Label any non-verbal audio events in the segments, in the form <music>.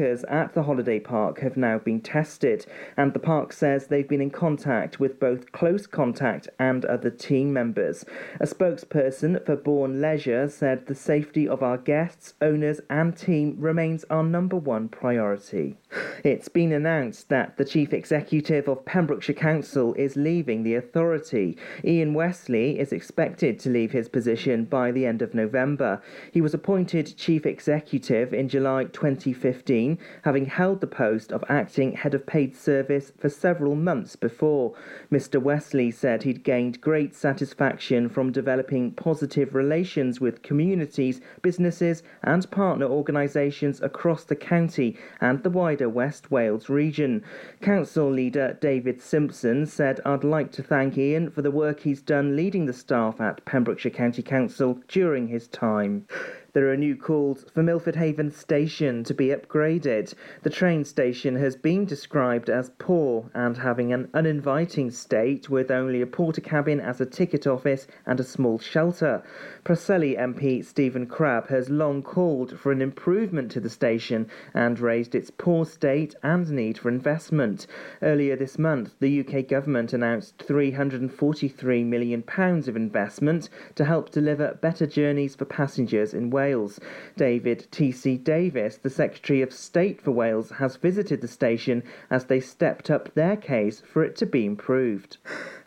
workers at the holiday park have now been tested, and the park says they've been in contact with both close contact and other team members. A spokesperson for Bourne Leisure said the safety of our guests, owners, and team remains our number one priority. It's been announced that the chief executive of Pembrokeshire Council is leaving the authority. Ian Westley is expected to leave his position by the end of November. He was appointed chief executive in July 2015, having held the post of acting head of paid service for several months before. Mr. Westley said he'd gained great satisfaction from developing positive relations with communities, businesses, and partner organisations across the county and the wider West Wales region. Council leader David Simpson said, I'd like to thank Ian for the work he's done leading the staff at Pembrokeshire County Council during his time. There are new calls for Milford Haven Station to be upgraded. The train station has been described as poor and having an uninviting state with only a Portakabin as a ticket office and a small shelter. Preseli MP Stephen Crabb has long called for an improvement to the station and raised its poor state and need for investment. Earlier this month, the UK government announced £343 million of investment to help deliver better journeys for passengers in. Wales. David T.C. Davies, the Secretary of State for Wales, has visited the station as they stepped up their case for it to be improved.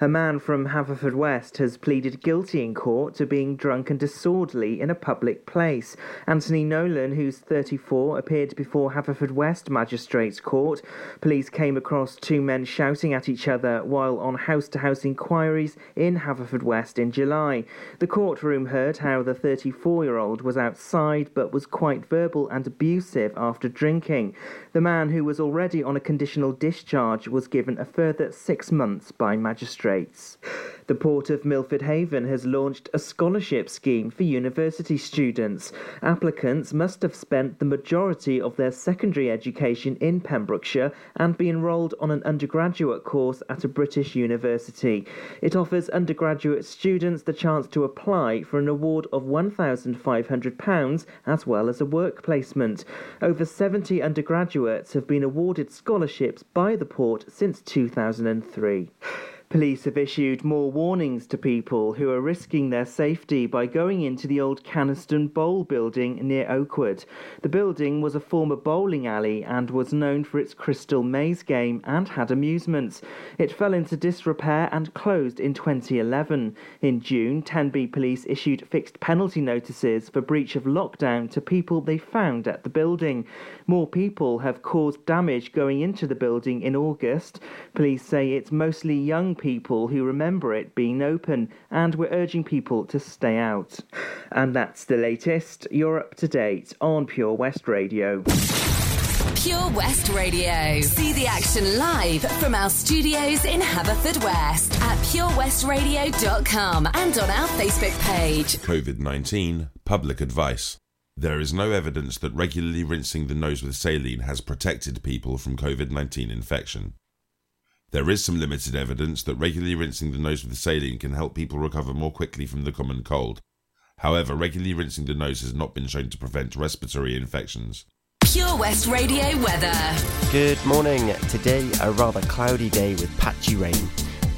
A man from Haverfordwest has pleaded guilty in court to being drunk and disorderly in a public place. Anthony Nolan, who's 34, appeared before Haverfordwest Magistrates Court. Police came across two men shouting at each other while on house to house inquiries in Haverfordwest in July. The courtroom heard how the 34 year old was outside but was quite verbal and abusive after drinking. The man, who was already on a conditional discharge, was given a further six months by magistrates. The Port of Milford Haven has launched a scholarship scheme for university students. Applicants must have spent the majority of their secondary education in Pembrokeshire and be enrolled on an undergraduate course at a British university. It offers undergraduate students the chance to apply for an award of £1,500 as well as a work placement. Over 70 undergraduates have been awarded scholarships by the port since 2003. Police have issued more warnings to people who are risking their safety by going into the old Canaston Bowl building near Oakwood. The building was a former bowling alley and was known for its crystal maze game and had amusements. It fell into disrepair and closed in 2011. In June, Tenby police issued fixed penalty notices for breach of lockdown to people they found at the building. More people have caused damage going into the building in August. Police say it's mostly young people who remember it being open, and we're urging people to stay out. And that's the latest. You're up to date on Pure West Radio. Pure West Radio. See the action live from our studios in Haverfordwest at purewestradio.com and on our Facebook page. COVID 19 Public Advice. There is no evidence that regularly rinsing the nose with saline has protected people from COVID 19 infection. There is some limited evidence that regularly rinsing the nose with saline can help people recover more quickly from the common cold. However, regularly rinsing the nose has not been shown to prevent respiratory infections. Pure West Radio weather. Good morning. Today, a rather cloudy day with patchy rain.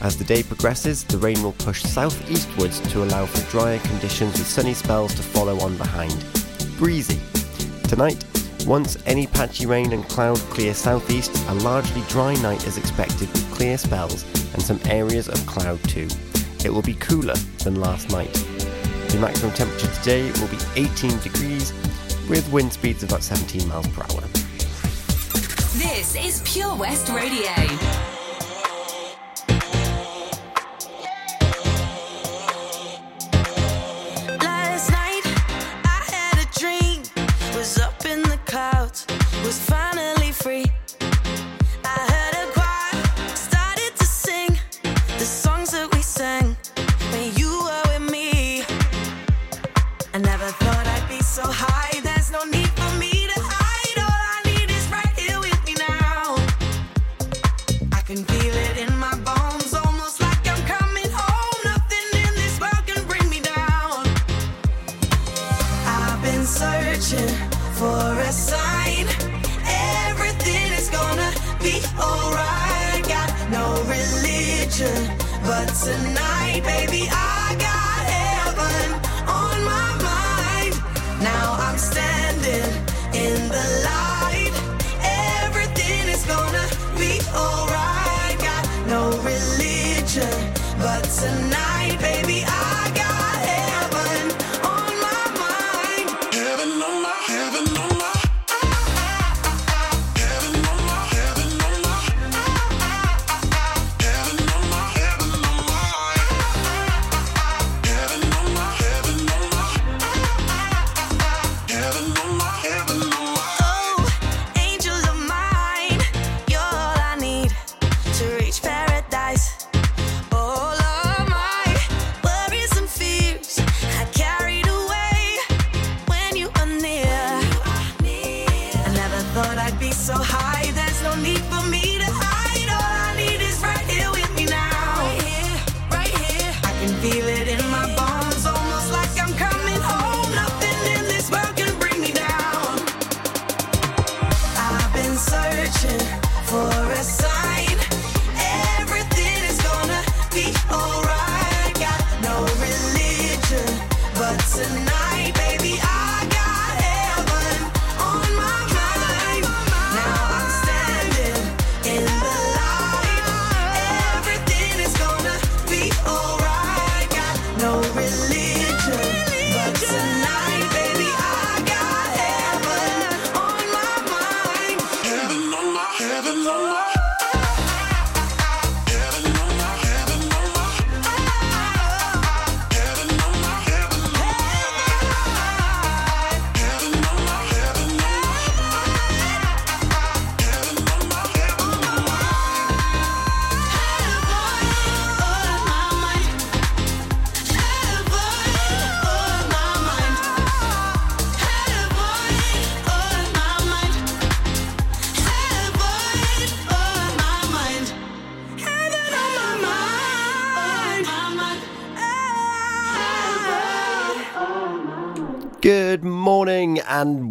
As the day progresses, the rain will push southeastwards to allow for drier conditions with sunny spells to follow on behind. Breezy. Tonight, once any patchy rain and cloud clear southeast, a largely dry night is expected with clear spells and some areas of cloud too. It will be cooler than last night. The maximum temperature today will be 18 degrees with wind speeds of about 17 miles per hour. This is Pure West Radio. Was finally free. Tonight,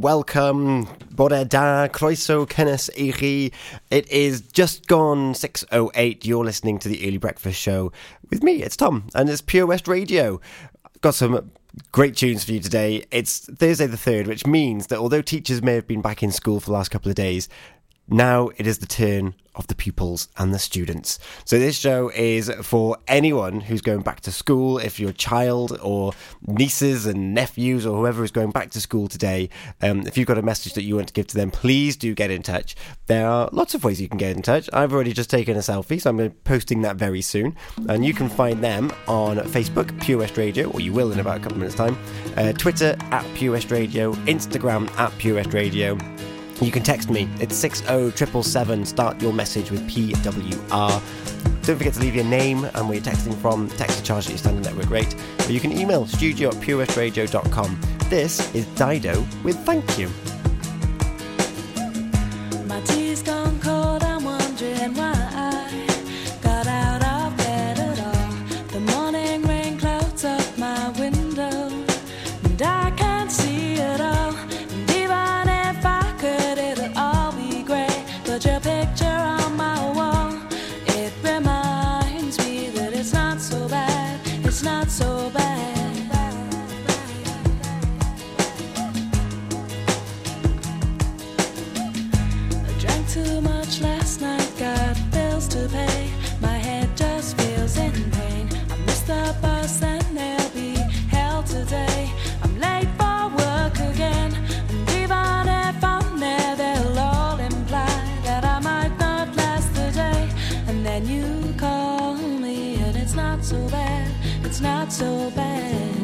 welcome. Bore da, croeso cynnes i chi. It is just gone 6.08. You're listening to the Early Breakfast Show with me. It's Tom and it's Pure West Radio. Got some great tunes for you today. It's Thursday the 3rd, which means that although teachers may have been back in school for the last couple of days, now it is the turn of the pupils and the students. So this show is for anyone who's going back to school, if your child or nieces and nephews or whoever is going back to school today, um, if you've got a message that you want to give to them, please do get in touch. There are lots of ways you can get in touch. I've already just taken a selfie, so I'm going to be posting that very soon. And you can find them on Facebook, Pure West Radio, or you will in about a couple of minutes' time, uh, Twitter at Pure West Radio, Instagram at Pure West Radio. You can text me. It's 60777. Start your message with PWR. Don't forget to leave your name and where you're texting from. Text to charge at your standard network rate. Or you can email studio at purewestradio.com. This is Dido with Thank You. So bad.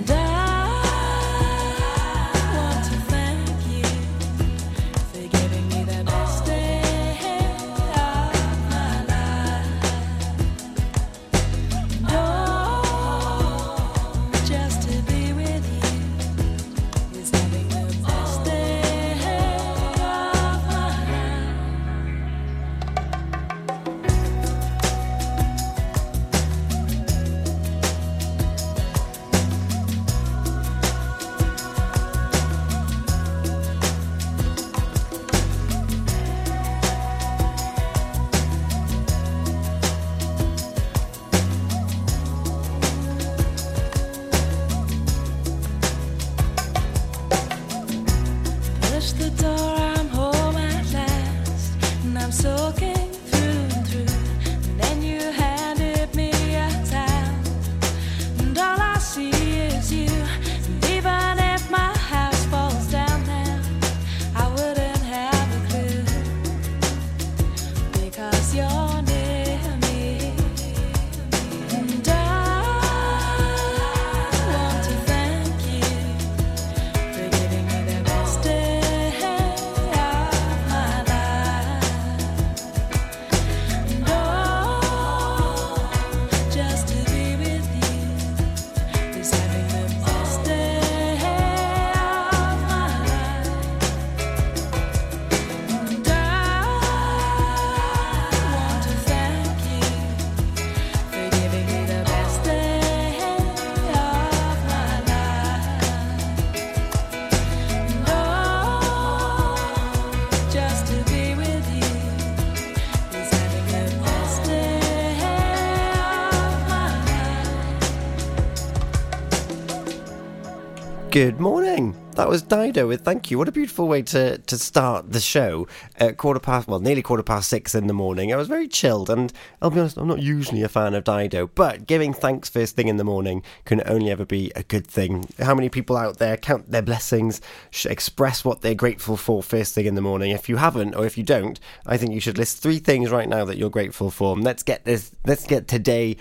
Good morning. That was Dido with Thank You. What a beautiful way to, to start the show at quarter past, well, nearly quarter past six in the morning. I was very chilled, and I'll be honest, I'm not usually a fan of Dido, but giving thanks first thing in the morning can only ever be a good thing. How many people out there count their blessings, express what they're grateful for first thing in the morning? If you haven't, or if you don't, I think you should list three things right now that you're grateful for. Let's get this, let's get today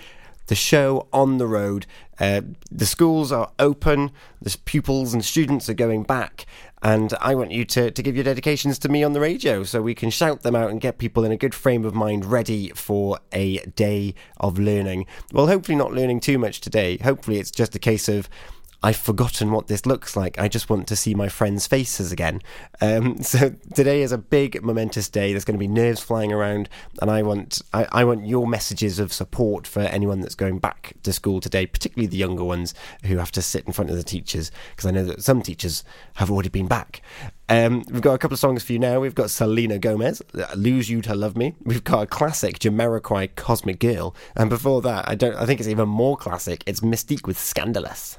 the show on the road. Uh, the schools are open, the pupils and students are going back, and I want you to, to give your dedications to me on the radio so we can shout them out and get people in a good frame of mind ready for a day of learning. Well, hopefully, not learning too much today. Hopefully, it's just a case of I've forgotten what this looks like. I just want to see my friends' faces again. Um, <laughs> so today is a big momentous day. There's going to be nerves flying around, and I want I, I want your messages of support for anyone that's going back to school today, particularly the younger ones who have to sit in front of the teachers, because I know that some teachers have already been back. Um, we've got a couple of songs for you now. We've got Selena Gomez, "Lose You to Love Me." We've got a classic, Jamiroquai, "Cosmic Girl," and before that, I don't. I think it's even more classic. It's Mis-Teeq with "Scandalous."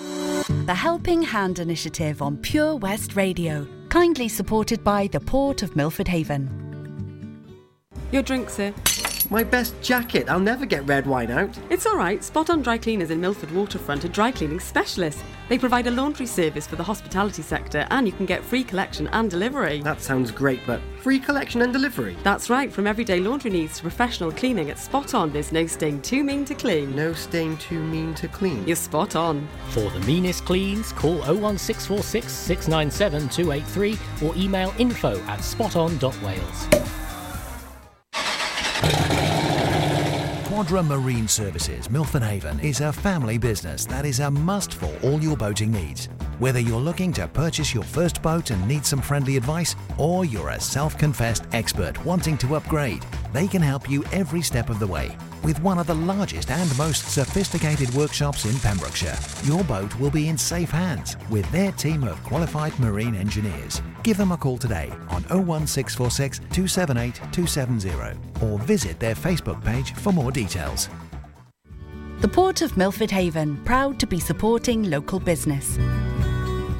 The Helping Hand Initiative on Pure West Radio, kindly supported by the Port of Milford Haven. Your drink, sir. My best jacket. I'll never get red wine out. It's all right. Spot on Dry Cleaners in Milford Waterfront are dry cleaning specialists. They provide a laundry service for the hospitality sector, and you can get free collection and delivery. That sounds great, but free collection and delivery? That's right. From everyday laundry needs to professional cleaning, at Spot On, there's no stain too mean to clean. No stain too mean to clean. You're spot on. For the meanest cleans, call 01646 697 283 or email info at spoton.wales. Quadra Marine Services, Milford Haven, is a family business that is a must for all your boating needs. Whether you're looking to purchase your first boat and need some friendly advice, or you're a self confessed expert wanting to upgrade, they can help you every step of the way. With one of the largest and most sophisticated workshops in Pembrokeshire, your boat will be in safe hands with their team of qualified marine engineers. Give them a call today on 01646 278 270 or visit their Facebook page for more details. The Port of Milford Haven, proud to be supporting local business.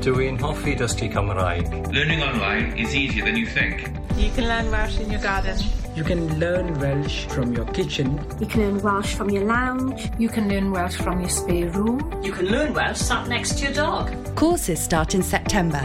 Dwi'n hoffi dysgu Cymraeg. Learning online is easier than you think. You can learn Welsh in your garden. You can learn Welsh from your kitchen. You can learn Welsh from your lounge. You can learn Welsh from your spare room. You can learn Welsh sat next to your dog. Courses start in September.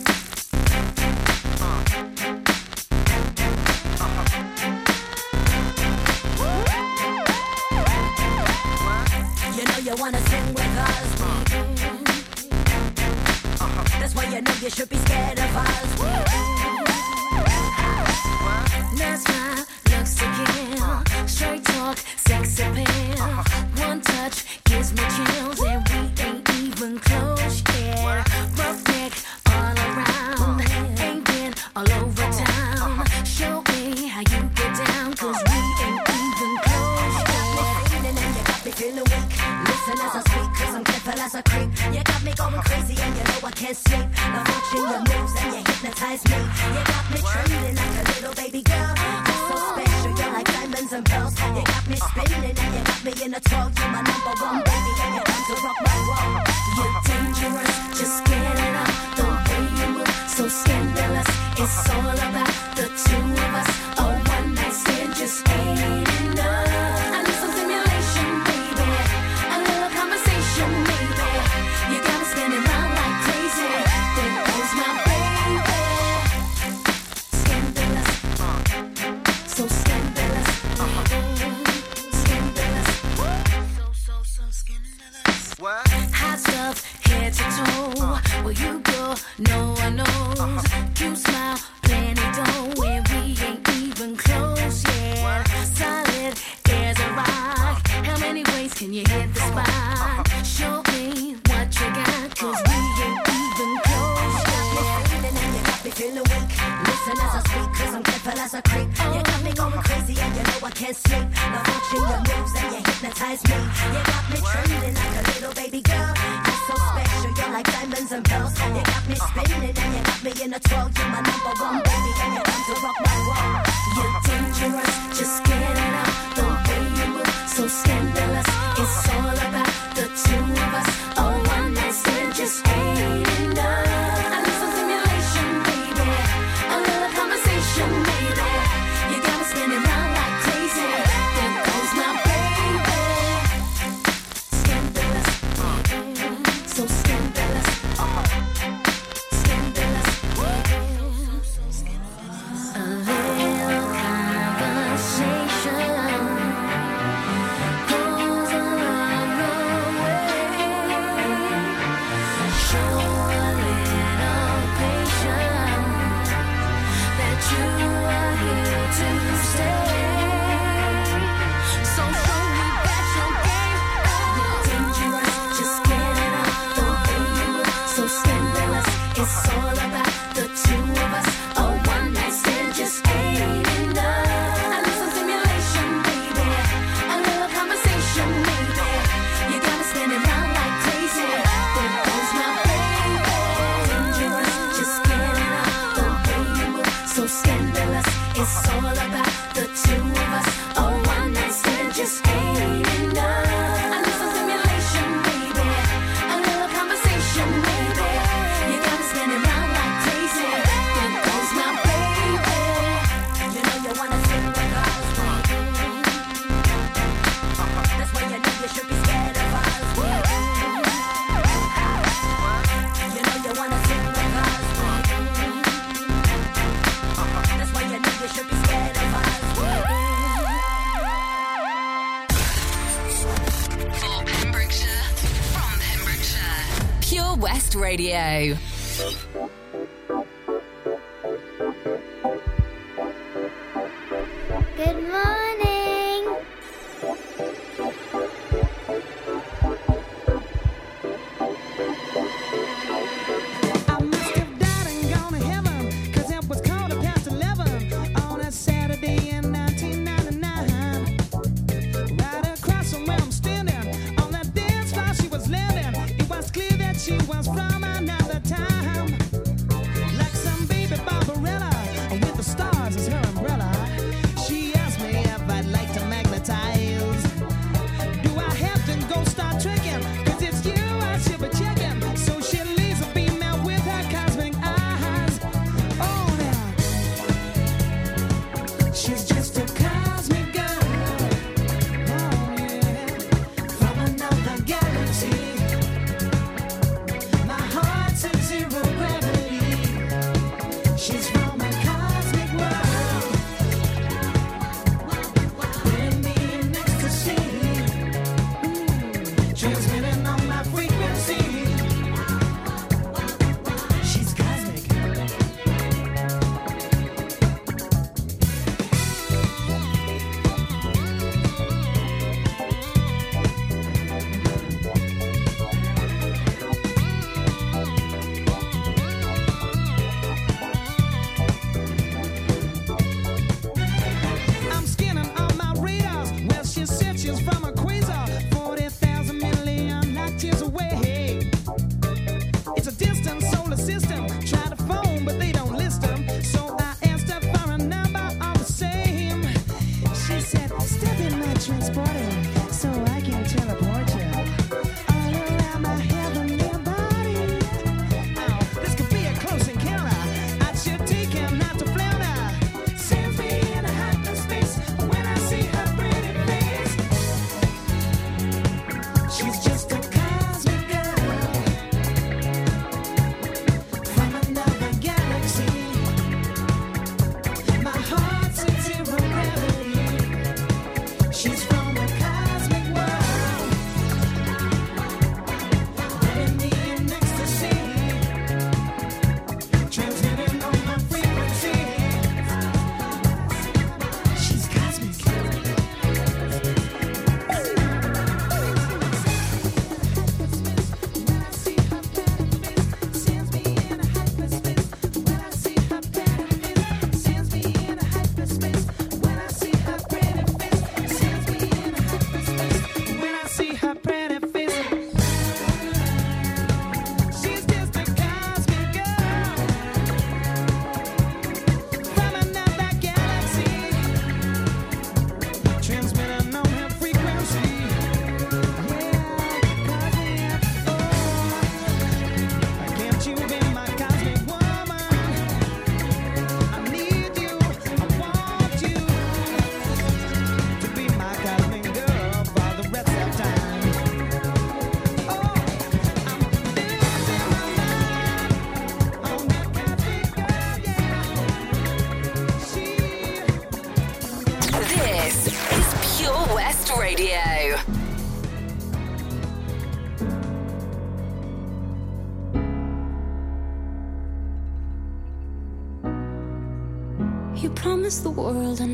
me in a talk, you're my number one baby, and you're to rock my world. You're dangerous, just get it up. The way you move, so scandalous. It's all about.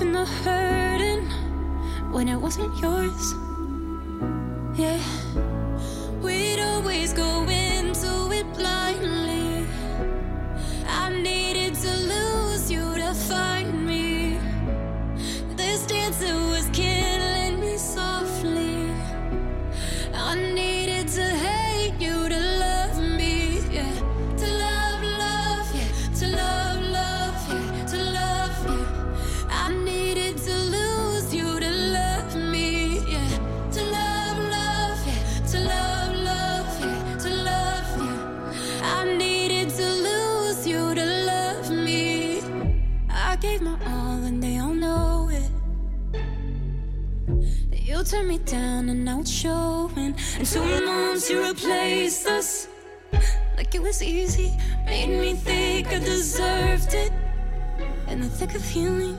in the hurting when it wasn't yours. Yeah, we'd always go me down and it's showing. And two months you replaced us. Like it was easy, made me think I deserved it. In the thick of healing,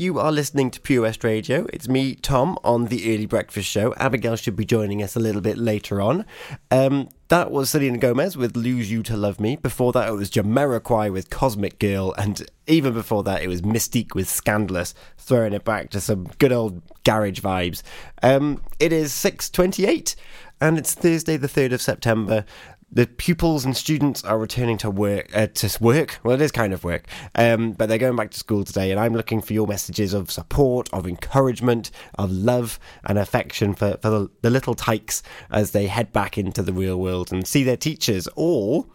You are listening to Pure West Radio. It's me, Tom, on the Early Breakfast Show. Abigail should be joining us a little bit later on. Um, that was Selena Gomez with Lose You to Love Me. Before that, it was Jamiroquai with Cosmic Girl. And even before that, it was Mis-Teeq with Scandalous, throwing it back to some good old garage vibes. Um, it is 6.28 and it's Thursday the 3rd of September the pupils and students are returning to work uh, to work? Well it is kind of work. Um, but they're going back to school today and i'm looking for your messages of support of encouragement of love and affection for, for the, the little tykes as they head back into the real world and see their teachers or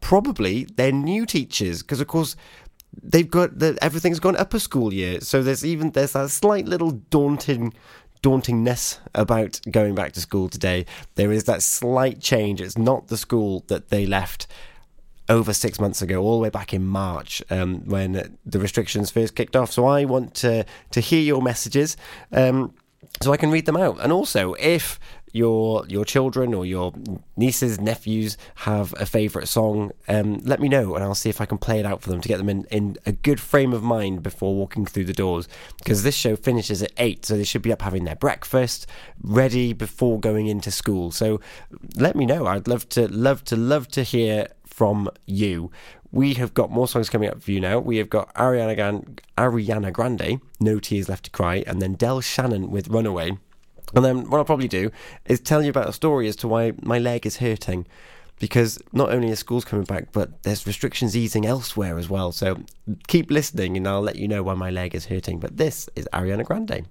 probably their new teachers because of course they've got the, everything's gone up a school year. So there's even there's that slight little daunting dauntingness about going back to school today. There is that slight change. It's not the school that they left over six months ago, all the way back in March, um, when the restrictions first kicked off. So I want to to hear your messages, um, so I can read them out. And also, if your your children or your nieces nephews have a favorite song um, let me know and i'll see if i can play it out for them to get them in, in a good frame of mind before walking through the doors because this show finishes at 8 so they should be up having their breakfast ready before going into school so let me know i'd love to love to love to hear from you we have got more songs coming up for you now. We have got Ariana, Gan- Ariana Grande, No Tears Left to Cry, and then Del Shannon with Runaway. And then what I'll probably do is tell you about a story as to why my leg is hurting. Because not only is school's coming back, but there's restrictions easing elsewhere as well. So keep listening and I'll let you know why my leg is hurting. But this is Ariana Grande.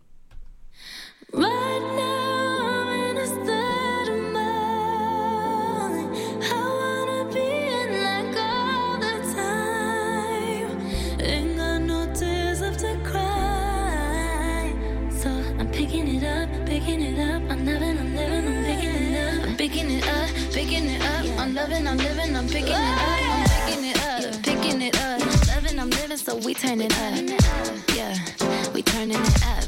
loving, I'm living, I'm picking it up. I'm picking it up, picking it up. I'm loving, I'm living, so we turn it up. Yeah, we turning it up.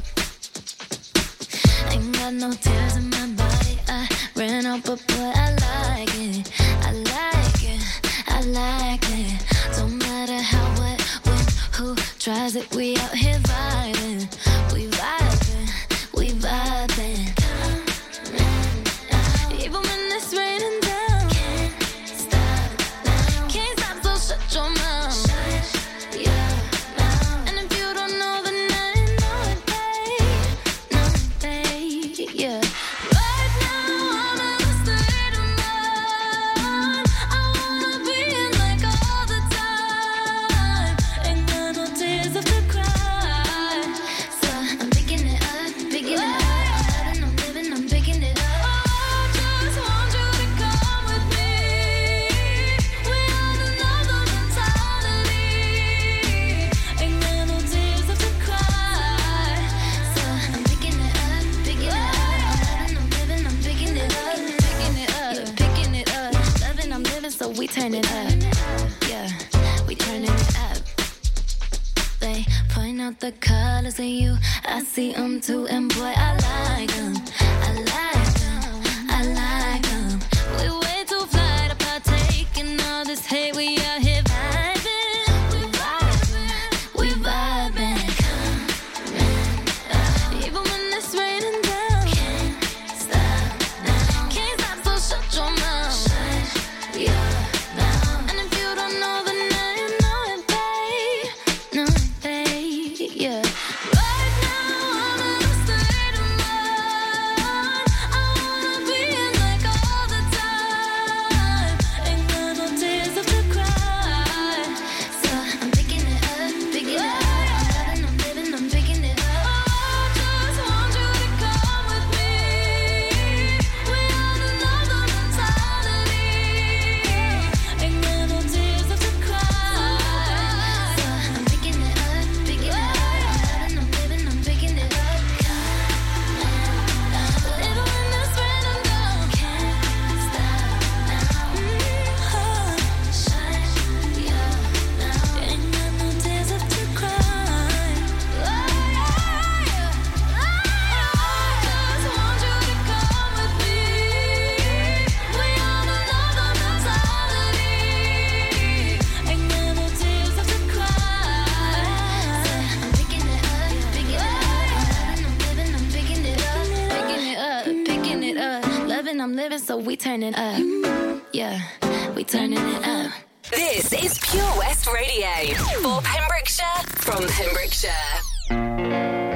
Ain't got no tears in my body. I ran out, but boy, I like it. I like it. I like it. Don't matter how, what, when, who tries it. We out here vibing. We vibing. so we turning up. Yeah, we turning it up. This is Pure West Radio for Pembrokeshire from Pembrokeshire.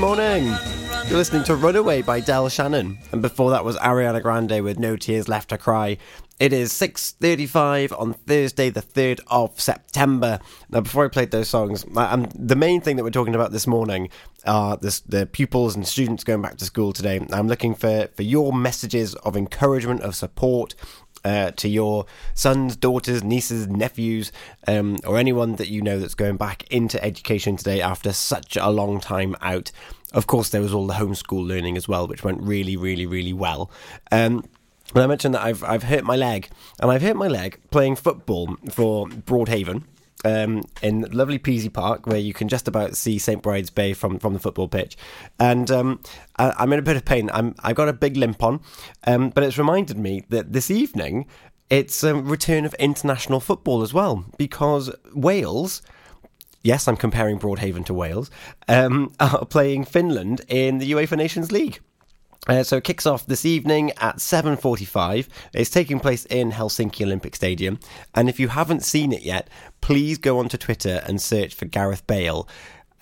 Morning. You're listening to Runaway by Del Shannon, and before that was Ariana Grande with No Tears Left to Cry. It is 6:35 on Thursday, the 3rd of September. Now, before I played those songs, I, I'm, the main thing that we're talking about this morning are this, the pupils and students going back to school today. I'm looking for for your messages of encouragement, of support, uh, to your sons, daughters, nieces, nephews, um, or anyone that you know that's going back into education today after such a long time out. Of course, there was all the homeschool learning as well, which went really, really, really well. Um, and I mentioned that I've I've hurt my leg, and I've hurt my leg playing football for Broadhaven. Um, in lovely Peasy Park, where you can just about see St Bride's Bay from, from the football pitch, and um, I, I'm in a bit of pain. I'm I've got a big limp on, um, but it's reminded me that this evening it's a return of international football as well because Wales yes, I'm comparing Broadhaven to Wales, um, <laughs> are playing Finland in the UEFA Nations League. Uh, so it kicks off this evening at 7.45 it's taking place in helsinki olympic stadium and if you haven't seen it yet please go onto twitter and search for gareth bale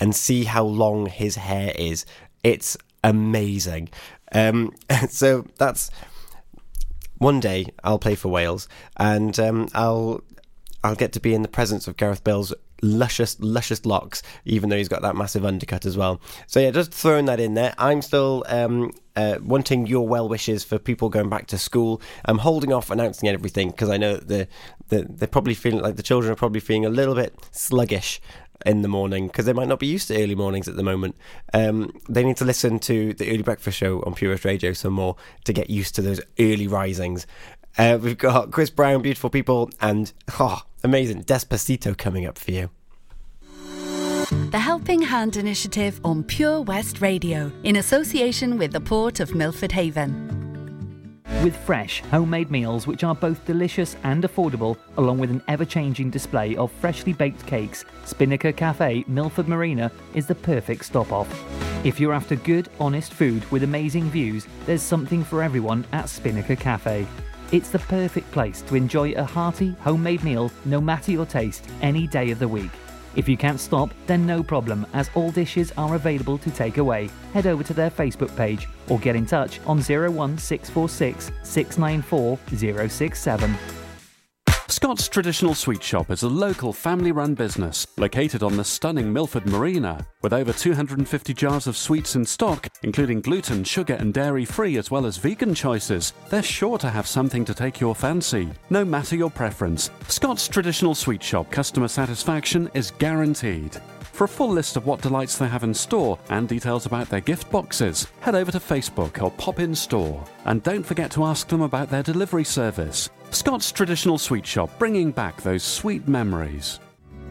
and see how long his hair is it's amazing um, <laughs> so that's one day I'll play for Wales and um, I'll I'll get to be in the presence of Gareth Bale's luscious, luscious locks, even though he's got that massive undercut as well. So yeah, just throwing that in there. I'm still um, uh, wanting your well wishes for people going back to school. I'm holding off announcing everything because I know that the, the they're probably feeling like the children are probably feeling a little bit sluggish in the morning because they might not be used to early mornings at the moment. Um, they need to listen to the early breakfast show on Pure West Radio some more to get used to those early risings. Uh, we've got Chris Brown, Beautiful People, and oh, amazing Despacito coming up for you. The Helping Hand Initiative on Pure West Radio in association with the Port of Milford Haven. With fresh, homemade meals which are both delicious and affordable, along with an ever changing display of freshly baked cakes, Spinnaker Cafe, Milford Marina is the perfect stop off. If you're after good, honest food with amazing views, there's something for everyone at Spinnaker Cafe. It's the perfect place to enjoy a hearty, homemade meal, no matter your taste, any day of the week. If you can't stop, then no problem, as all dishes are available to take away. Head over to their Facebook page or get in touch on 01646 694 067. Scott's Traditional Sweet Shop is a local family run business located on the stunning Milford Marina. With over 250 jars of sweets in stock, including gluten, sugar, and dairy free, as well as vegan choices, they're sure to have something to take your fancy, no matter your preference. Scott's Traditional Sweet Shop customer satisfaction is guaranteed. For a full list of what delights they have in store and details about their gift boxes, head over to Facebook or pop in store. And don't forget to ask them about their delivery service. Scott's Traditional Sweet Shop, bringing back those sweet memories.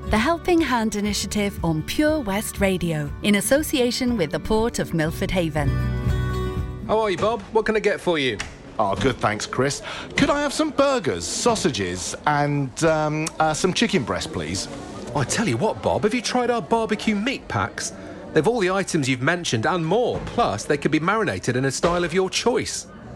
The Helping Hand Initiative on Pure West Radio in association with the Port of Milford Haven. How are you, Bob? What can I get for you? Oh, good, thanks, Chris. Could I have some burgers, sausages, and um, uh, some chicken breast, please? I tell you what, Bob, have you tried our barbecue meat packs? They've all the items you've mentioned and more. Plus, they can be marinated in a style of your choice.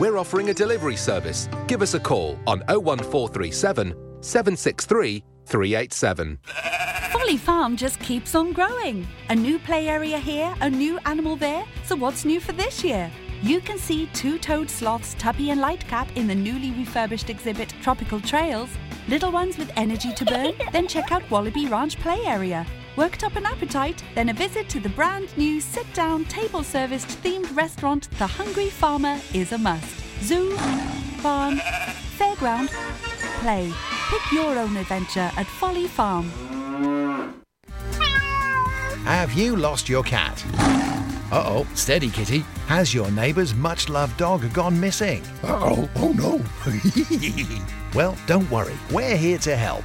We're offering a delivery service. Give us a call on 01437 763 387. Folly Farm just keeps on growing. A new play area here, a new animal there. So what's new for this year? You can see two-toed sloths Tuppy and Lightcap in the newly refurbished exhibit Tropical Trails. Little ones with energy to burn? <laughs> then check out Wallaby Ranch play area. Worked up an appetite? Then a visit to the brand new sit-down table-serviced themed restaurant The Hungry Farmer is a must. Zoo, farm, fairground, play. Pick your own adventure at Folly Farm. Have you lost your cat? Uh oh, steady kitty. Has your neighbour's much loved dog gone missing? Uh oh, oh no. <laughs> well, don't worry, we're here to help.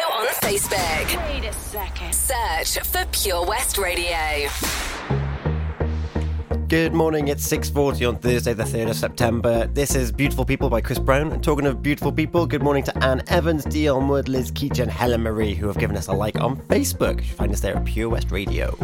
Facebook. Wait a second. Search for Pure West Radio. Good morning, it's 6.40 on Thursday the 3rd of September. This is Beautiful People by Chris Brown. And talking of beautiful people, good morning to Anne Evans, Dion Wood, Liz Keach and Helen Marie who have given us a like on Facebook. You should find us there at Pure West Radio.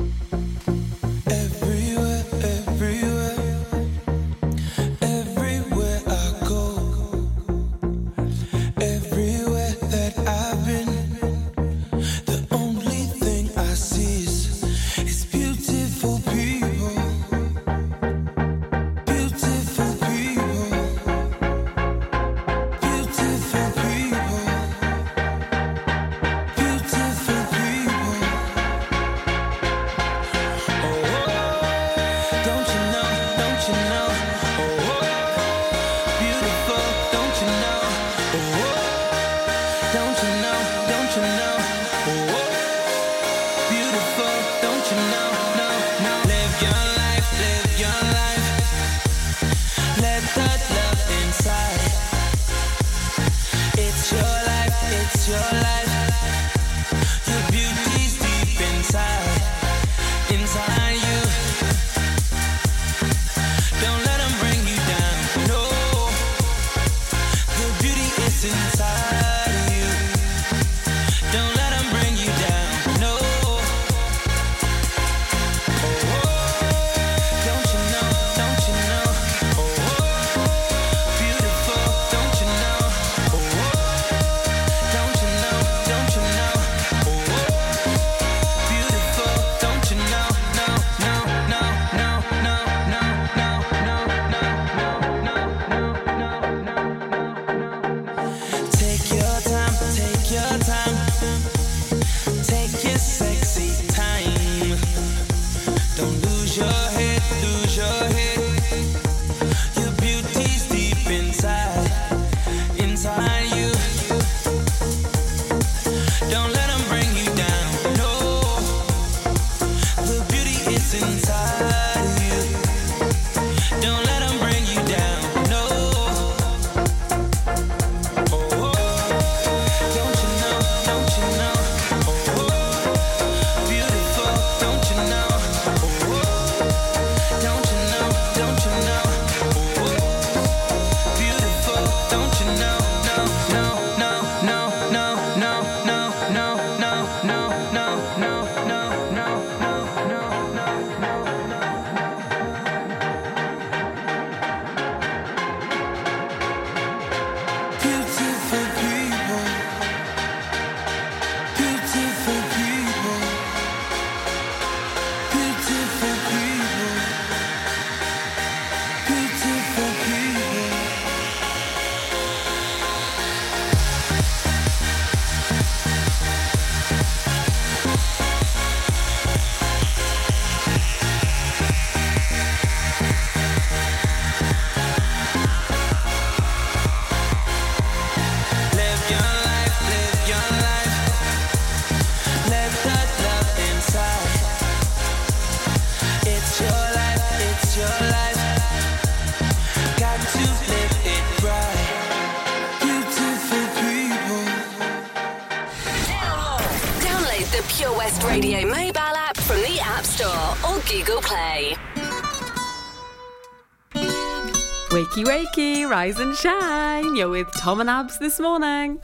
Wakey, wakey, rise and shine. You're with Tom and Abz this morning.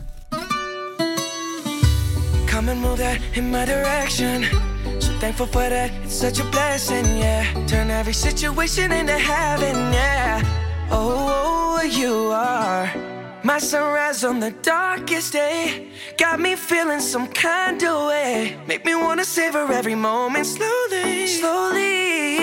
Come and move that in my direction. So thankful for that, it's such a blessing, yeah. Turn every situation into heaven, yeah. Oh, oh you are my sunrise on the darkest day. Got me feeling some kind of way. Make me wanna savor every moment slowly, slowly.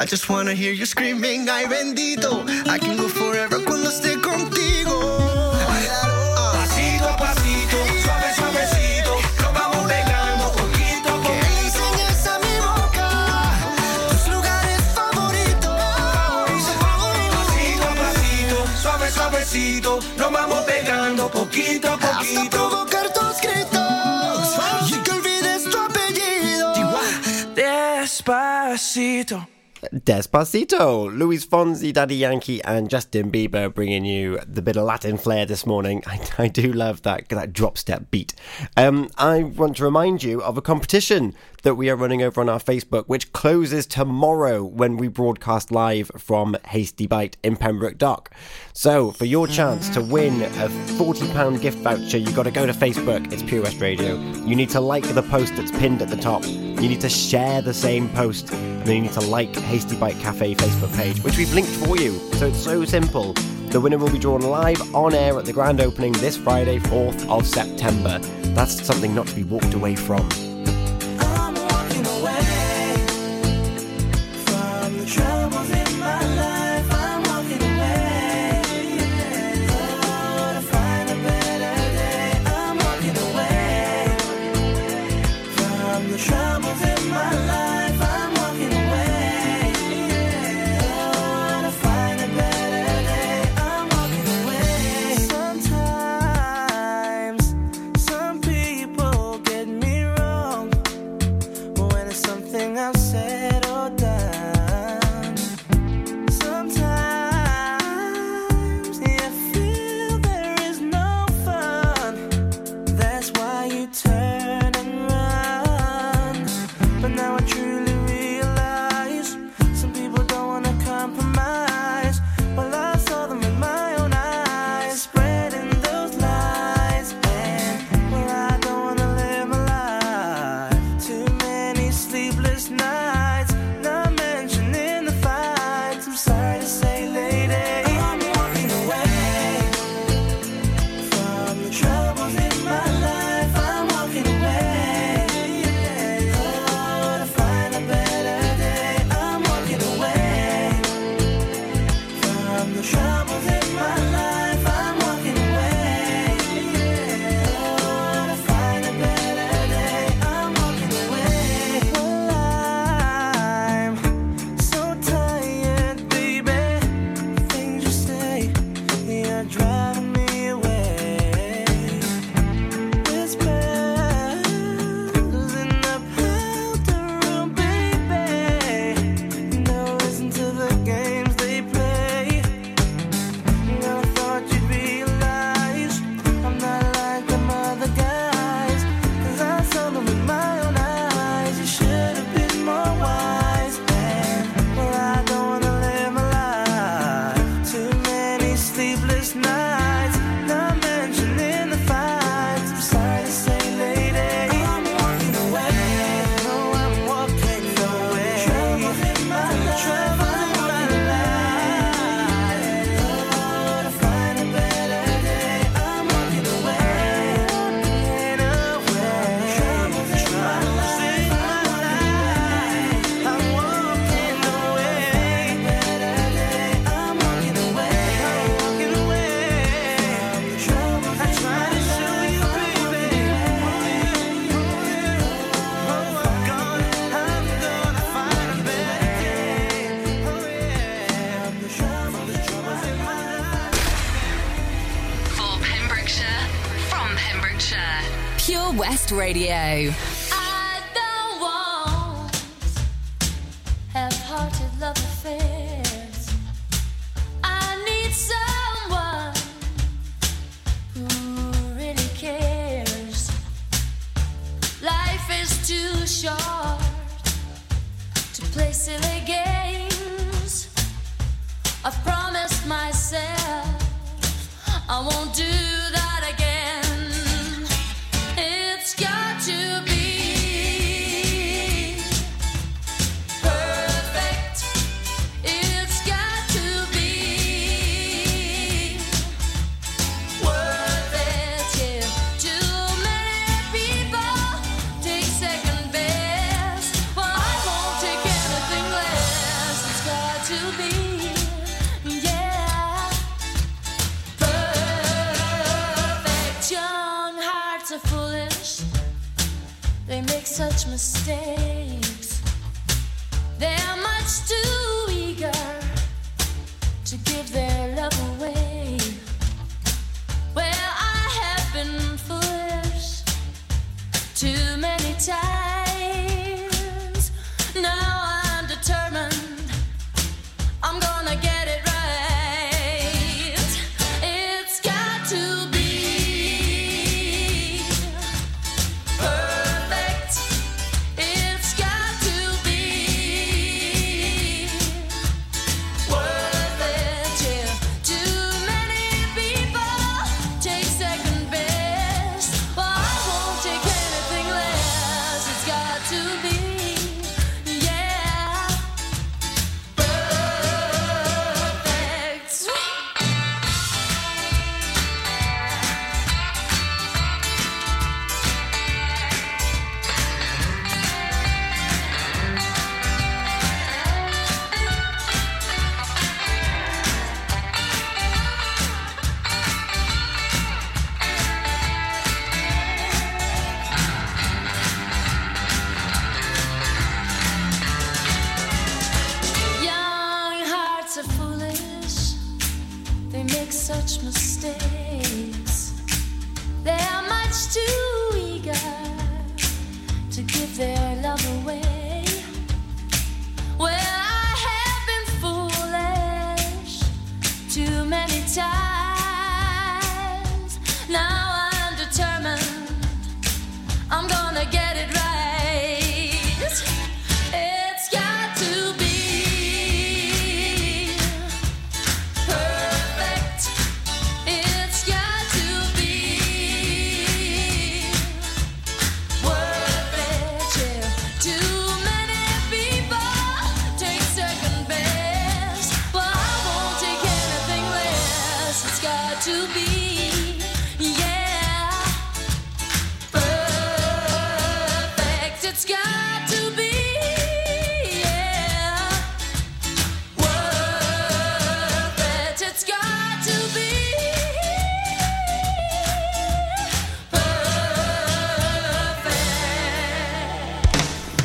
I just wanna hear you screaming, ay bendito. I can go forever cuando esté contigo. Pasito a pasito, suave, suavecito, nos vamos pegando poquito a Que poquito. enseñes a mi boca tus lugares favoritos. Pasito a pasito, suave, suavecito, nos vamos pegando poquito a Hasta poquito. provocar tus gritos. Y que olvides tu apellido. Despacito. Despacito, Luis Fonsi, Daddy Yankee, and Justin Bieber bringing you the bit of Latin flair this morning. <laughs> I, I do love that that drop step beat. Um, I want to remind you of a competition that we are running over on our Facebook, which closes tomorrow when we broadcast live from Hasty Bite in Pembroke Dock. So, for your chance to win a £40 gift voucher, you've got to go to Facebook, it's Pure West Radio. You need to like the post that's pinned at the top. You need to share the same post, and then you need to like Hasty Bite Cafe Facebook page, which we've linked for you. So it's so simple. The winner will be drawn live on air at the grand opening this Friday, 4th of September. That's something not to be walked away from. Troubles Radio.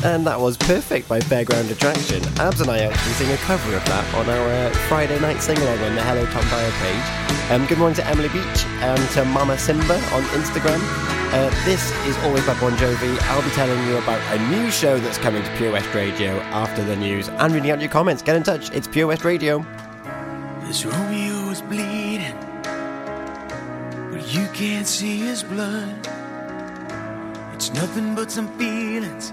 And that was Perfect by Fairground Attraction. Abz and I actually sing a cover of that on our uh, Friday night sing along on the Hello Tom Bio page. Um, good morning to Emily Beach and to Mama Simba on Instagram. Uh, this is Always by Bon Jovi. I'll be telling you about a new show that's coming to Pure West Radio after the news and reading out your comments. Get in touch. It's Pure West Radio. This Romeo is bleeding, but you can't see his blood. It's nothing but some feelings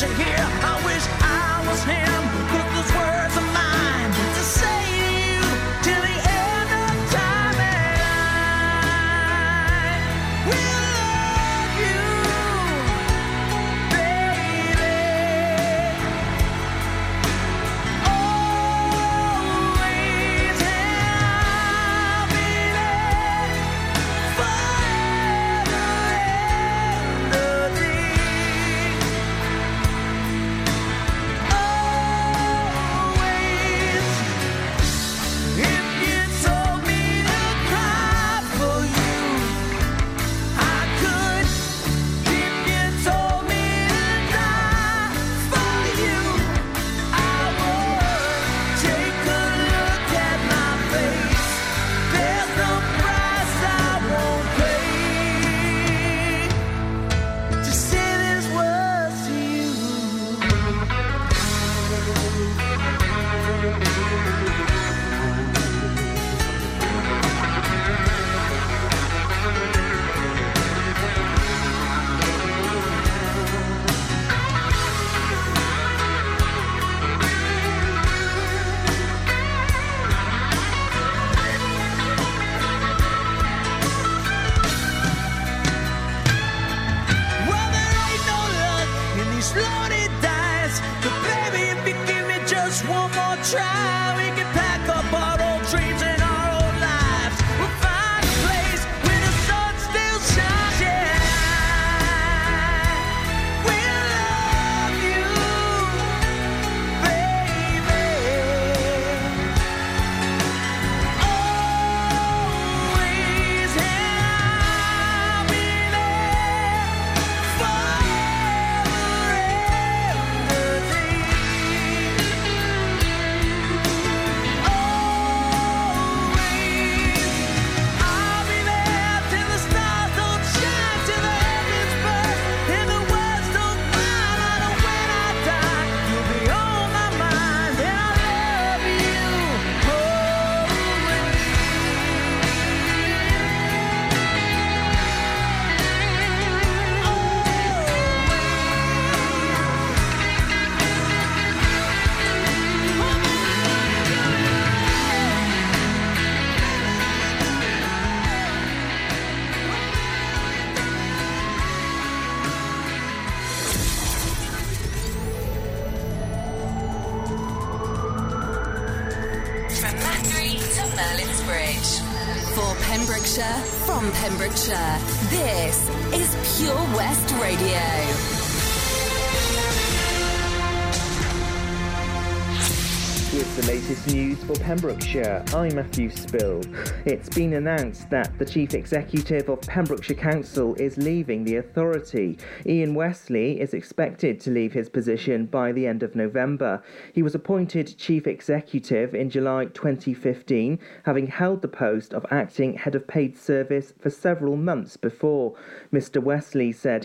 to hear. I wish I was him, but those words are mine Pembrokeshire, I'm Matthew Spill. It's been announced that the Chief Executive of Pembrokeshire Council is leaving the authority. Ian Westley is expected to leave his position by the end of November. He was appointed Chief Executive in July 2015, having held the post of acting Head of Paid Service for several months before. Mr. Westley said